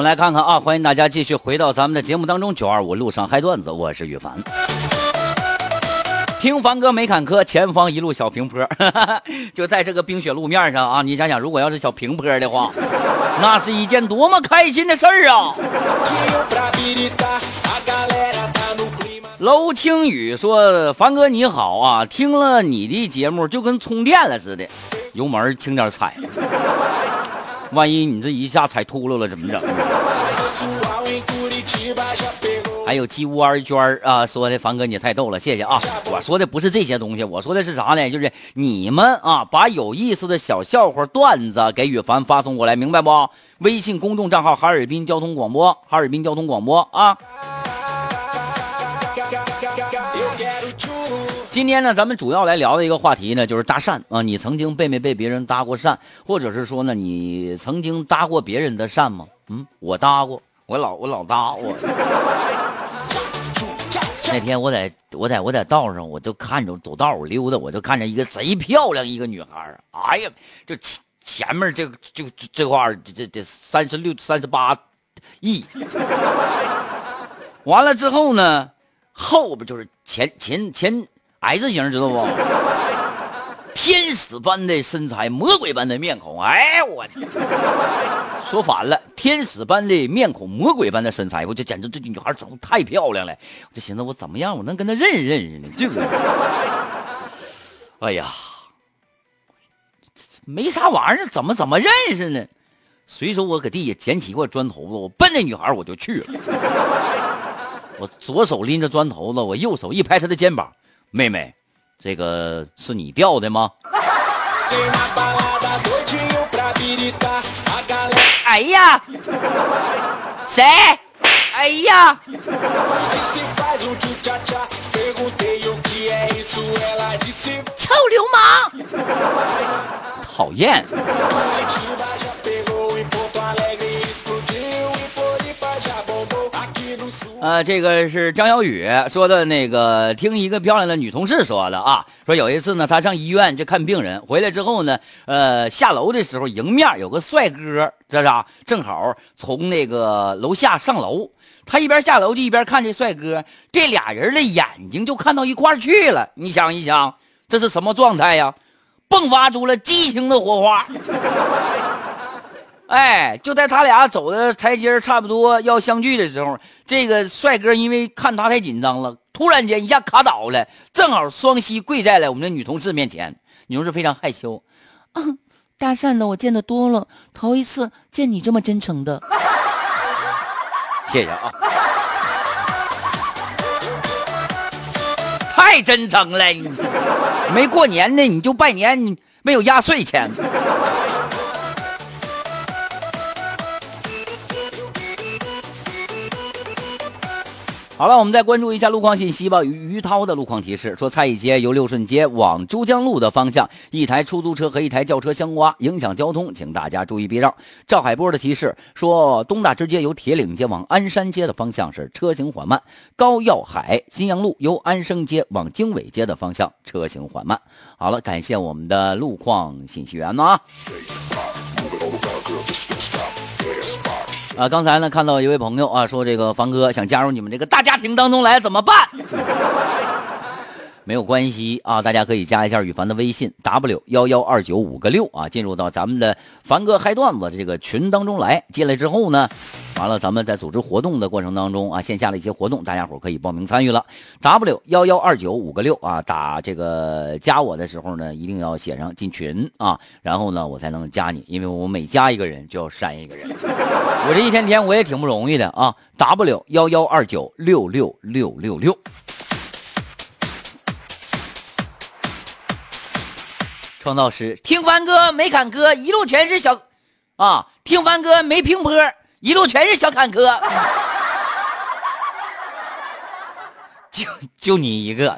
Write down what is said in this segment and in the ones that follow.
我们来看看啊，欢迎大家继续回到咱们的节目当中。九二五路上嗨段子，我是羽凡。听凡哥没坎坷，前方一路小平坡，就在这个冰雪路面上啊！你想想，如果要是小平坡的话，那是一件多么开心的事儿啊！楼青雨说：“凡哥你好啊，听了你的节目就跟充电了似的，油门轻点踩。”万一你这一下踩秃噜了怎么整？还有鸡窝儿娟儿啊，说的凡哥你太逗了，谢谢啊！我说的不是这些东西，我说的是啥呢？就是你们啊，把有意思的小笑话、段子给羽凡发送过来，明白不？微信公众账号哈尔滨交通广播，哈尔滨交通广播啊。今天呢，咱们主要来聊的一个话题呢，就是搭讪啊。你曾经被没被别人搭过讪，或者是说呢，你曾经搭过别人的讪吗？嗯，我搭过，我老我老搭我。那天我在我在我在道上，我就看着走道我溜达，我就看着一个贼漂亮一个女孩哎呀，就前前面这就这块这这这三十六三十八亿，完了之后呢，后边就是前前前。S 型知道不？天使般的身材，魔鬼般的面孔。哎，我说反了，天使般的面孔，魔鬼般的身材。我这简直这女孩长得太漂亮了。我就寻思，我怎么样，我能跟她认识认识呢？对不对？哎呀，没啥玩意儿，怎么怎么认识呢？随手我搁地下捡起一块砖头子，我奔那女孩我就去了。我左手拎着砖头子，我右手一拍她的肩膀。妹妹，这个是你掉的吗？哎呀，谁？哎呀，臭流氓！讨厌。呃，这个是张小雨说的那个，听一个漂亮的女同事说的啊，说有一次呢，她上医院去看病人，回来之后呢，呃，下楼的时候迎面有个帅哥，这是正好从那个楼下上楼，她一边下楼就一边看这帅哥，这俩人的眼睛就看到一块去了，你想一想，这是什么状态呀？迸发出了激情的火花。哎，就在他俩走的台阶差不多要相聚的时候，这个帅哥因为看他太紧张了，突然间一下卡倒了，正好双膝跪在了我们的女同事面前。女同事非常害羞，啊，搭讪的我见得多了，头一次见你这么真诚的，谢谢啊，太真诚了，你没过年呢你就拜年，没有压岁钱。好了，我们再关注一下路况信息吧。于于涛的路况提示说，蔡义街由六顺街往珠江路的方向，一台出租车和一台轿车相刮，影响交通，请大家注意避让。赵海波的提示说，东大直街由铁岭街往鞍山街的方向是车行缓慢。高耀海新阳路由安生街往经纬街的方向车行缓慢。好了，感谢我们的路况信息员啊。啊，刚才呢看到一位朋友啊说这个房哥想加入你们这个大家庭当中来怎么办？没有关系啊，大家可以加一下羽凡的微信 w 幺幺二九五个六啊，进入到咱们的凡哥嗨段子这个群当中来。进来之后呢，完了咱们在组织活动的过程当中啊，线下的一些活动，大家伙可以报名参与了。w 幺幺二九五个六啊，打这个加我的时候呢，一定要写上进群啊，然后呢我才能加你，因为我每加一个人就要删一个人。我这一天天我也挺不容易的啊。w 幺幺二九六六六六六。创造师听凡哥没坎坷，一路全是小，啊！听凡哥没平坡，一路全是小坎坷。就就你一个，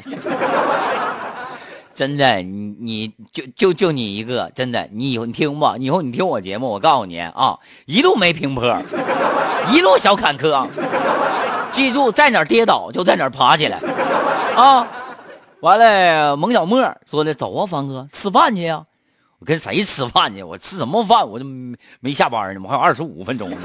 真的，你你就就就你一个，真的，你以后你听吧，以后你听我节目，我告诉你啊，一路没平坡，一路小坎坷。记住，在哪跌倒就在哪爬起来，啊！完了，蒙小莫说的走啊，方哥吃饭去呀。我跟谁吃饭去？我吃什么饭？我就没下班呢，我还有二十五分钟。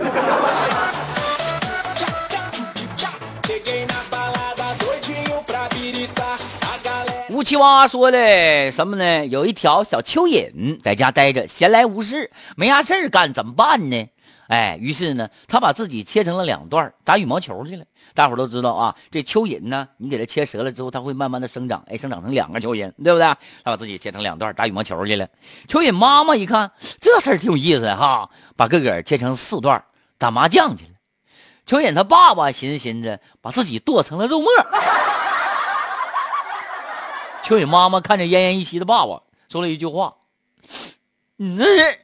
乌七娃说的什么呢？有一条小蚯蚓在家待着，闲来无事，没啥事干，怎么办呢？哎，于是呢，他把自己切成了两段，打羽毛球去了。大伙都知道啊，这蚯蚓呢，你给它切折了之后，它会慢慢的生长，哎，生长成两个蚯蚓，对不对？他把自己切成两段，打羽毛球去了。蚯蚓妈妈一看这事儿挺有意思哈，把个个切成四段，打麻将去了。蚯蚓他爸爸寻思寻思，把自己剁成了肉末。蚯蚓妈妈看着奄奄一息的爸爸，说了一句话：“你这是，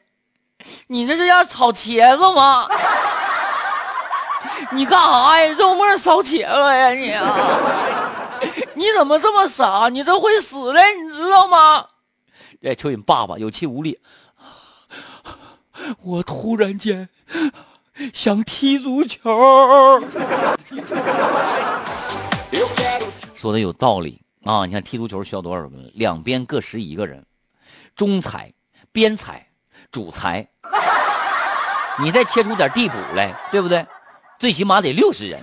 你这是要炒茄子吗？” 你干啥呀？肉末烧茄子呀你啊！你怎么这么傻？你这会死的，你知道吗？这蚯蚓爸爸有气无力。我突然间想踢足球。说的有道理啊！你看踢足球需要多少个人？两边各十一个人，中裁、边裁、主裁，你再切出点地补来，对不对？最起码得六十人，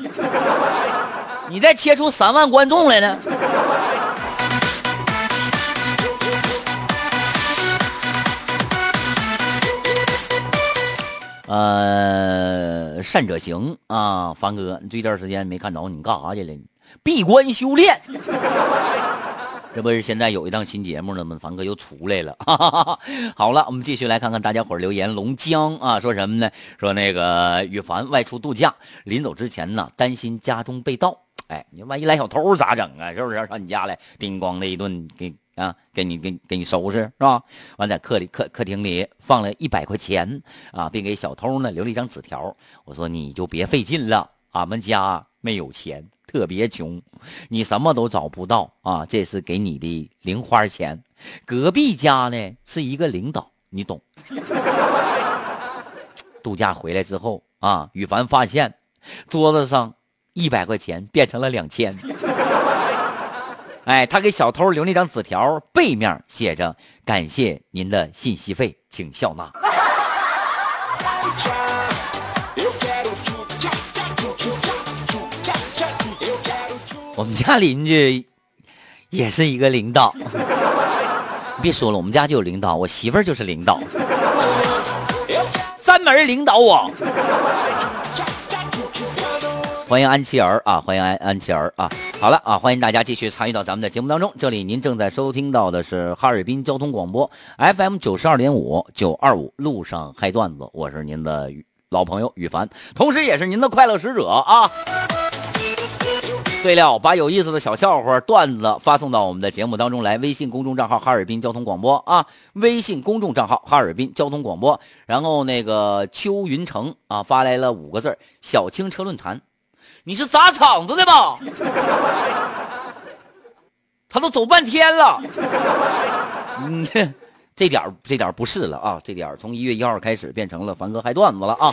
你再切出三万观众来呢？呃，善者行啊，凡哥，你这段时间没看着你干啥去了？闭关修炼。这不是现在有一档新节目了吗？凡哥又出来了。好了，我们继续来看看大家伙留言。龙江啊，说什么呢？说那个羽凡外出度假，临走之前呢，担心家中被盗。哎，你万一来小偷咋整啊？是不是要上你家来叮咣的一顿给啊，给你给给你收拾是吧？完在客里客客厅里放了一百块钱啊，并给小偷呢留了一张纸条。我说你就别费劲了，俺们家没有钱。特别穷，你什么都找不到啊！这是给你的零花钱。隔壁家呢是一个领导，你懂。度假回来之后啊，羽凡发现桌子上一百块钱变成了两千。哎，他给小偷留那张纸条，背面写着：“感谢您的信息费，请笑纳。”我们家邻居也是一个领导，别说了，我们家就有领导，我媳妇儿就是领导，专门领导我。欢迎安琪儿啊，欢迎安安琪儿啊，好了啊，欢迎大家继续参与到咱们的节目当中。这里您正在收听到的是哈尔滨交通广播 FM 九十二点五九二五路上嗨段子，我是您的老朋友羽凡，同时也是您的快乐使者啊。对了，把有意思的小笑话、段子发送到我们的节目当中来。微信公众账号哈尔滨交通广播啊，微信公众账号哈尔滨交通广播。然后那个邱云成啊发来了五个字小青车论坛，你是砸场子的吧？他都走半天了。嗯，这点这点不是了啊，这点从一月一号开始变成了凡哥嗨段子了啊。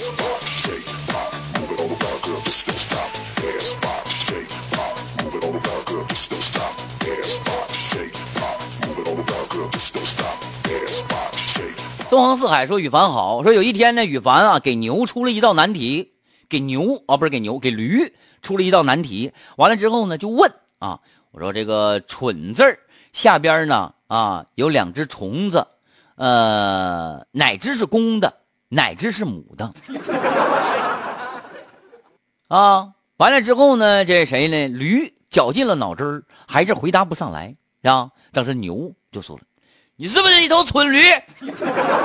纵横四海说羽凡好，说有一天呢，羽凡啊给牛出了一道难题，给牛啊不是给牛，给驴出了一道难题。完了之后呢，就问啊，我说这个“蠢”字儿下边呢啊有两只虫子，呃，哪只是公的，哪只是母的？啊，完了之后呢，这谁呢？驴绞尽了脑汁儿，还是回答不上来啊。当时牛就说了。你是不是一头蠢驴？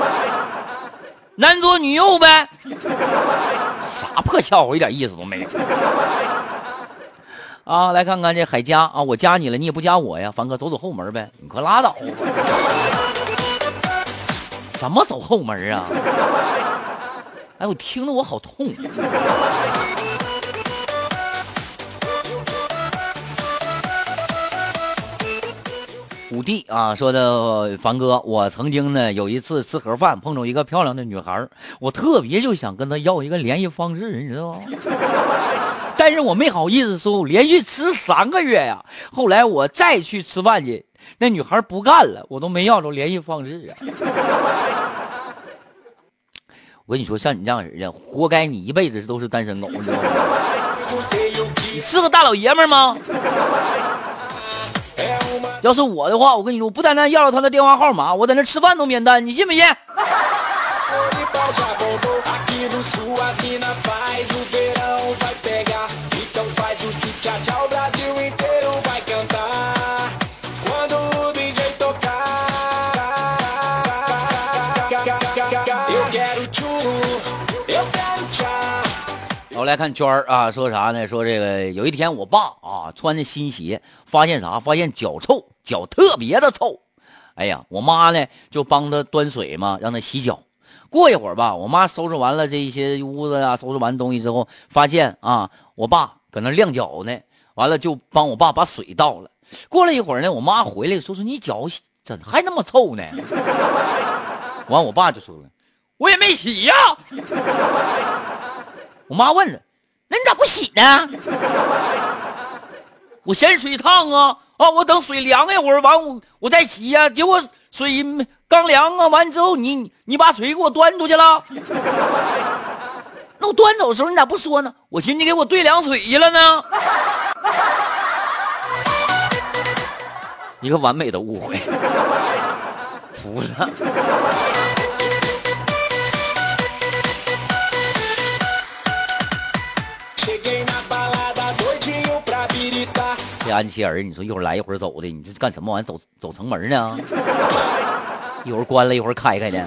男左女右呗？啥破笑话，一点意思都没有。啊，来看看这海加啊，我加你了，你也不加我呀？凡哥，走走后门呗？你快拉倒！什么走后门啊？哎，我听着我好痛。五弟啊，说的凡哥，我曾经呢有一次吃盒饭，碰着一个漂亮的女孩，我特别就想跟她要一个联系方式，你知道吗？但是我没好意思说，连续吃三个月呀。后来我再去吃饭去，那女孩不干了，我都没要着联系方式啊。我跟你说，像你这样人，活该你一辈子都是单身狗，你知道吗？你是个大老爷们吗？要是我的话，我跟你说，我不单单要了他的电话号码，我在那吃饭都免单，你信不信？我来看娟儿啊，说啥呢？说这个有一天我爸啊穿的新鞋，发现啥？发现脚臭，脚特别的臭。哎呀，我妈呢就帮他端水嘛，让他洗脚。过一会儿吧，我妈收拾完了这些屋子啊，收拾完东西之后，发现啊，我爸搁那晾脚呢。完了就帮我爸把水倒了。过了一会儿呢，我妈回来说说你脚怎还那么臭呢？完我爸就说了，我也没洗呀。我妈问了：“那你咋不洗呢？” 我嫌水烫啊啊！我等水凉一会儿，完我我再洗呀。结果水刚凉啊，完之后你你把水给我端出去了。那我端走的时候你咋不说呢？我寻思你给我兑凉水去了呢。一个完美的误会，服了。这安琪儿，你说一会儿来一会儿走的，你这干什么玩意走走城门呢？一会儿关了一会儿开开的。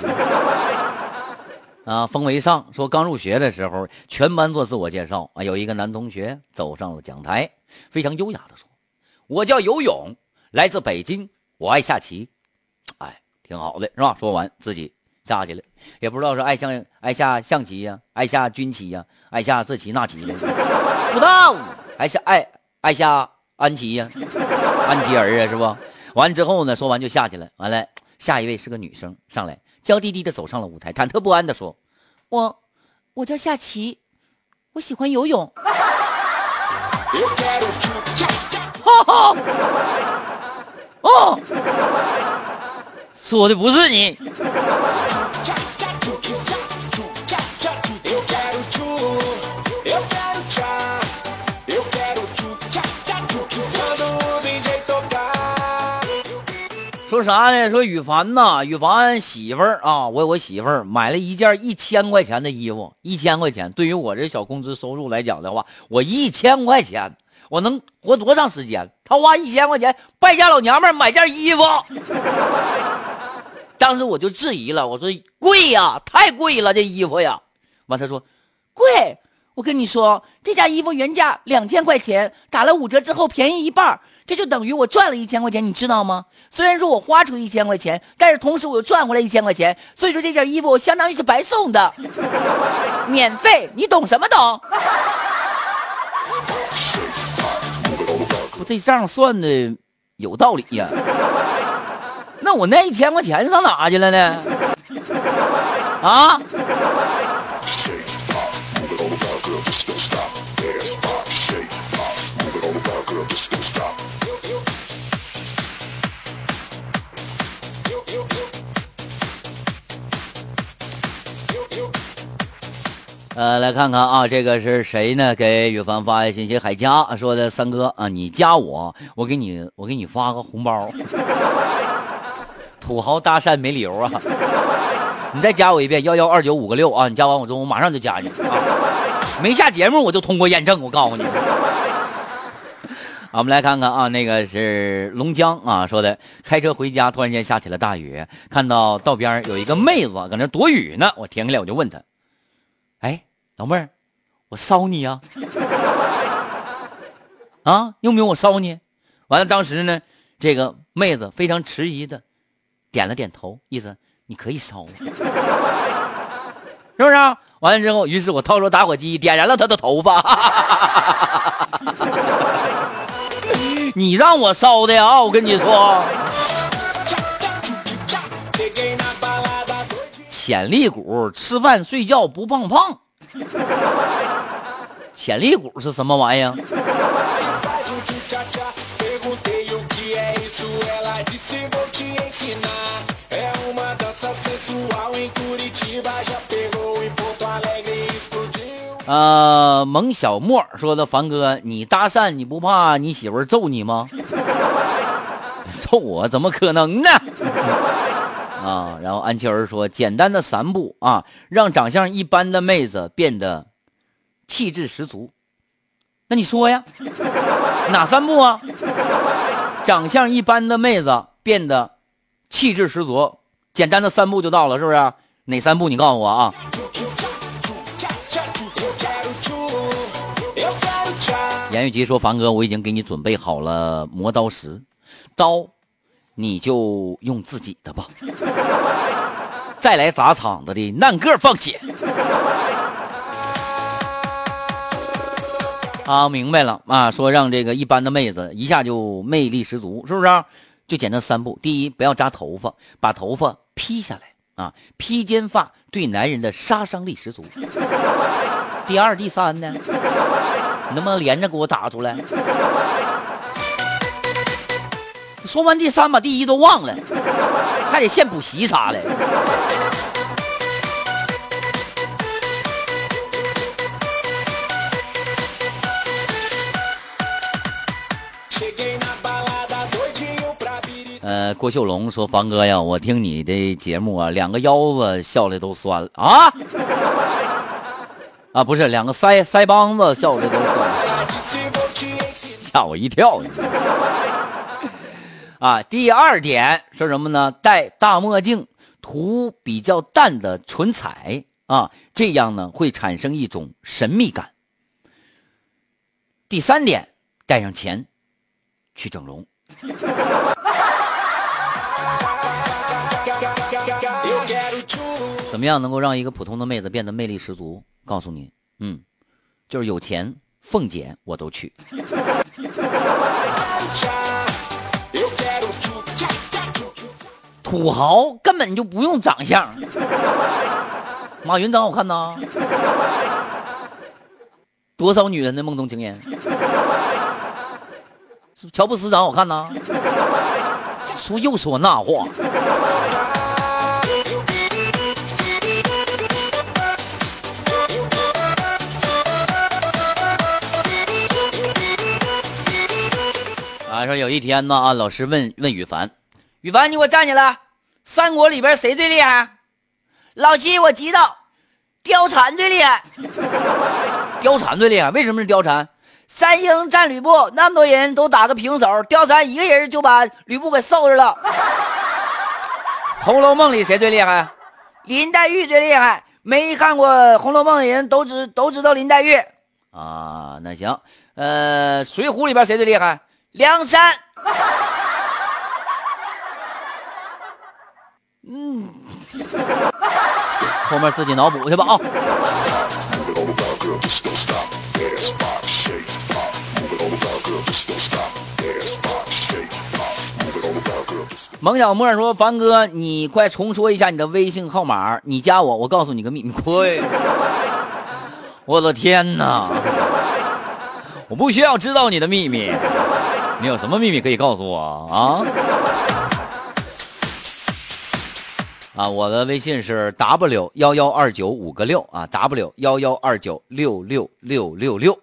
啊，风为上说刚入学的时候，全班做自我介绍啊，有一个男同学走上了讲台，非常优雅的说：“我叫游泳，来自北京，我爱下棋。”哎，挺好的是吧？说完自己下去了，也不知道是爱下爱下象棋呀，爱下军棋呀，爱下这棋那棋的，不知道，还是爱爱下。安琪呀，安琪儿啊，是不？完之后呢，说完就下去了。完了，下一位是个女生，上来娇滴滴的走上了舞台，忐忑不安的说：“我，我叫夏琪，我喜欢游泳。”哈哈，哦，说的不是你。说啥呢？说羽凡呐，羽凡媳妇儿啊，我我媳妇儿买了一件一千块钱的衣服，一千块钱对于我这小工资收入来讲的话，我一千块钱我能活多长时间？他花一千块钱败家老娘们买件衣服，当时我就质疑了，我说贵呀，太贵了这衣服呀。完他说贵，我跟你说，这件衣服原价两千块钱，打了五折之后便宜一半。这就等于我赚了一千块钱，你知道吗？虽然说我花出一千块钱，但是同时我又赚回来一千块钱，所以说这件衣服我相当于是白送的，免费，你懂什么懂？我这账算的有道理呀，那我那一千块钱上哪去了呢？啊？呃，来看看啊，这个是谁呢？给雨凡发的信息，海佳说的，三哥啊，你加我，我给你，我给你发个红包。土豪搭讪没理由啊！你再加我一遍，幺幺二九五个六啊！你加完我之后，我马上就加你啊！没下节目我就通过验证，我告诉你。我们来看看啊，那个是龙江啊说的，开车回家，突然间下起了大雨，看到道边有一个妹子搁那躲雨呢，我停下来我就问她。老妹儿，我骚你呀？啊，用不用我骚你？完了，当时呢，这个妹子非常迟疑的点了点头，意思你可以烧我，是不是？完了之后，于是我掏出打火机点燃了她的头发。你让我烧的呀？我跟你说，潜力股吃饭睡觉不胖胖。潜力股是什么玩意儿？呃，蒙小莫说的，凡哥，你搭讪你不怕你媳妇揍你吗？揍我怎么可能呢？啊，然后安琪儿说，简单的三步啊，让长相一般的妹子变得气质十足。那你说呀，哪三步啊？长相一般的妹子变得气质十足，简单的三步就到了，是不是？哪三步？你告诉我啊。严玉吉说：“凡哥，我已经给你准备好了磨刀石，刀，你就用自己的吧。再来砸场子的，难个放血。”啊，明白了啊！说让这个一般的妹子一下就魅力十足，是不是？就简单三步：第一，不要扎头发，把头发披下来啊，披肩发对男人的杀伤力十足。第二、第三呢？你能不能连着给我打出来？说完第三，把第一都忘了，还得现补习啥的。呃，郭秀龙说：“方哥呀，我听你的节目啊，两个腰子笑的都酸了啊！啊，不是两个腮腮帮子笑的都酸，吓我一跳！啊，第二点说什么呢？戴大墨镜，涂比较淡的唇彩啊，这样呢会产生一种神秘感。第三点，带上钱去整容。”怎么样能够让一个普通的妹子变得魅力十足？告诉你，嗯，就是有钱，凤姐我都去。土豪根本就不用长相，马云长好看呐，多少女人的梦中情人，是？乔布斯长好看呐，说又说那话。啊说有一天呢啊，老师问问羽凡，羽凡，你给我站起来，三国里边谁最厉害？老七，我知道，貂蝉最厉害。貂蝉最厉害，为什么是貂蝉？三英战吕布，那么多人都打个平手，貂蝉一个人就把吕布给收拾了。《红楼梦》里谁最厉害？林黛玉最厉害。没看过《红楼梦》的人都知都知道林黛玉啊。那行，呃，《水浒》里边谁最厉害？梁山，后面自己脑补去吧啊。蒙小莫说：“凡哥，你快重说一下你的微信号码，你加我，我告诉你个秘密。”亏，我的天哪！我不需要知道你的秘密。你有什么秘密可以告诉我啊？啊，我的微信是 w 幺幺二九五个六啊，w 幺幺二九六六六六六。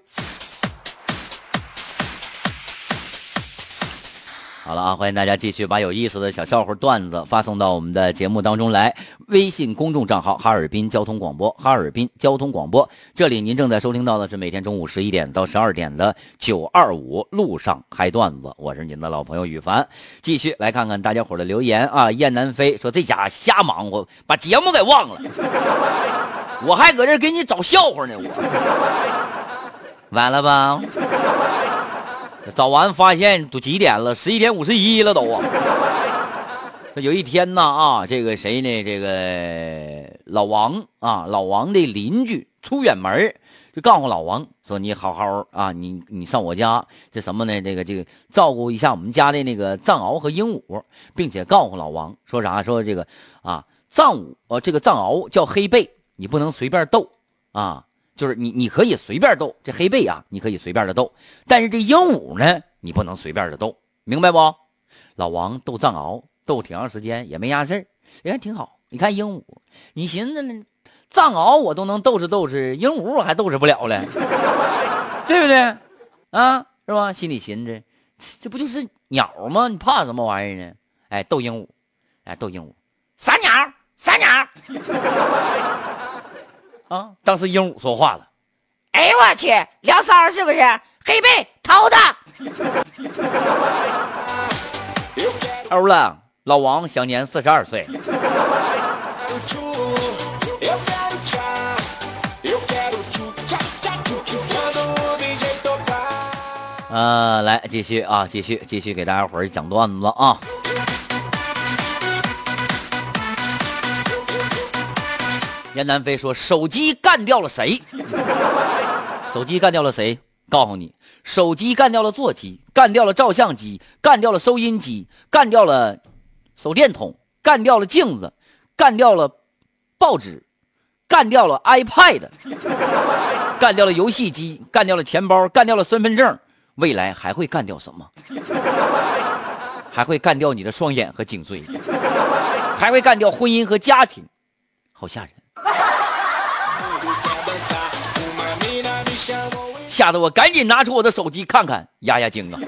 好了啊，欢迎大家继续把有意思的小笑话、段子发送到我们的节目当中来。微信公众账号哈尔滨交通广播，哈尔滨交通广播。这里您正在收听到的是每天中午十一点到十二点的九二五路上嗨段子，我是您的老朋友羽凡。继续来看看大家伙的留言啊，燕南飞说这家伙瞎忙活，把节目给忘了，我还搁这给你找笑话呢，我 完了吧？早完发现都几点了？十一点五十一了都啊！有一天呢啊，这个谁呢？这个老王啊，老王的邻居出远门，就告诉老王说：“你好好啊，你你上我家，这什么呢？这个这个照顾一下我们家的那个藏獒和鹦鹉，并且告诉老王说啥？说这个啊，藏獒呃，这个藏獒叫黑背，你不能随便逗啊。”就是你，你可以随便逗这黑背啊，你可以随便的逗，但是这鹦鹉呢，你不能随便的逗，明白不？老王逗藏獒，逗挺长时间也没啥事儿，人挺好。你看鹦鹉，你寻思呢，藏獒我都能斗着斗着，鹦鹉我还斗着不了了，对不对？啊，是吧？心里寻思，这不就是鸟吗？你怕什么玩意儿呢？哎，斗鹦鹉，哎，斗鹦鹉，傻鸟，傻鸟。啊，当时鹦鹉说话了，哎呦我去，聊骚是不是？黑背掏的。欧 了，老王享年四十二岁。呃，来继续啊，继续继续给大家伙儿讲段子啊。燕南飞说：“手机干掉了谁？手机干掉了谁？告诉你，手机干掉了座机，干掉了照相机，干掉了收音机，干掉了手电筒，干掉了镜子，干掉了报纸，干掉了 iPad，干掉了游戏机，干掉了钱包，干掉了身份证。”未来还会干掉什么？还会干掉你的双眼和颈椎，还会干掉婚姻和家庭，好吓人！吓得我赶紧拿出我的手机看看，压压惊啊！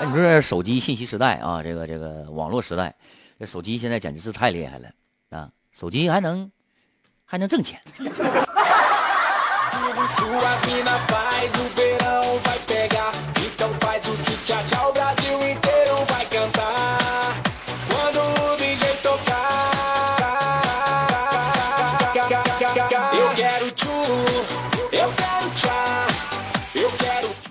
哎，你说手机信息时代啊，这个这个网络时代，这手机现在简直是太厉害了啊！手机还能还能挣钱。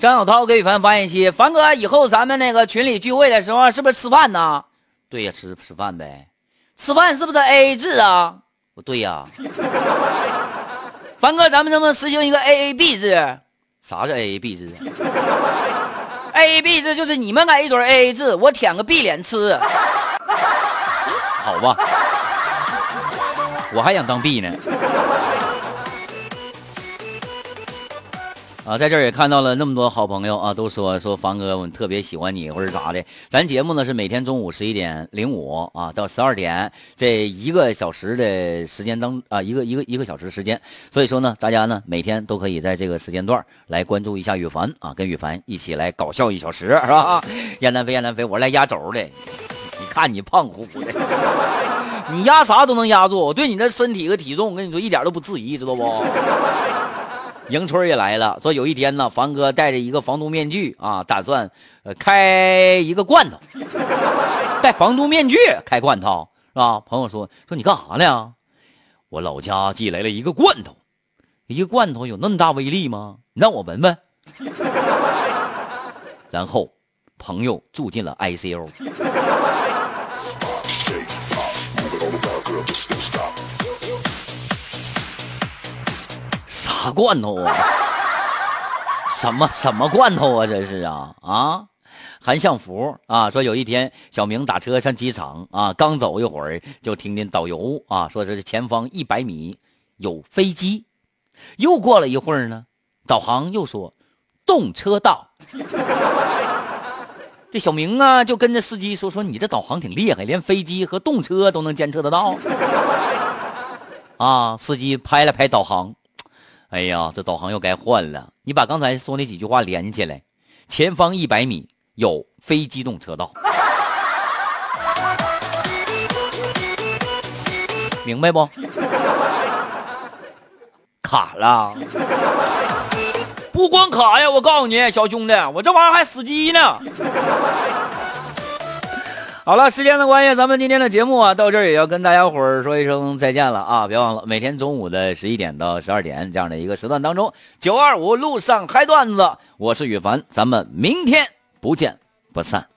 张小涛给雨凡发信息：“凡哥，以后咱们那个群里聚会的时候，是不是吃饭呢？”“对呀，吃吃饭呗。”“吃饭是不是 A A 制啊？”“不对呀。”“凡哥，咱们能不能实行一个 A A B 制？”“啥是 A A B 制？”“A A B 制就是你们挨一嘴 A A 制，我舔个 B 脸吃。”“好吧，我还想当 B 呢。”啊，在这儿也看到了那么多好朋友啊，都说说房哥，我特别喜欢你，或者咋的。咱节目呢是每天中午十一点零五啊到十二点这一个小时的时间当啊一个一个一个小时时间，所以说呢，大家呢每天都可以在这个时间段来关注一下羽凡啊，跟羽凡一起来搞笑一小时，是吧？燕南飞，燕南飞，我来压轴的，你看你胖乎乎的，你压啥都能压住，我对你的身体和体重，我跟你说一点都不质疑，知道不？迎春也来了，说有一天呢，凡哥戴着一个防毒面具啊，打算呃开一个罐头，戴防毒面具开罐头是吧？朋友说说你干啥呢？我老家寄来了一个罐头，一个罐头有那么大威力吗？你让我闻闻。然后朋友住进了 ICU。啥罐头啊？什么什么罐头啊？这是啊啊！韩相福啊，说有一天小明打车上机场啊，刚走一会儿就听见导游啊说这是前方一百米有飞机，又过了一会儿呢，导航又说动车道。这小明啊就跟着司机说说你这导航挺厉害，连飞机和动车都能监测得到。啊，司机拍了拍导航。哎呀，这导航又该换了。你把刚才说那几句话连起来，前方一百米有非机动车道，明白不？卡了，不光卡呀！我告诉你，小兄弟，我这玩意儿还死机呢。好了，时间的关系，咱们今天的节目啊，到这儿也要跟大家伙儿说一声再见了啊！别忘了每天中午的十一点到十二点这样的一个时段当中，九二五路上嗨段子，我是羽凡，咱们明天不见不散。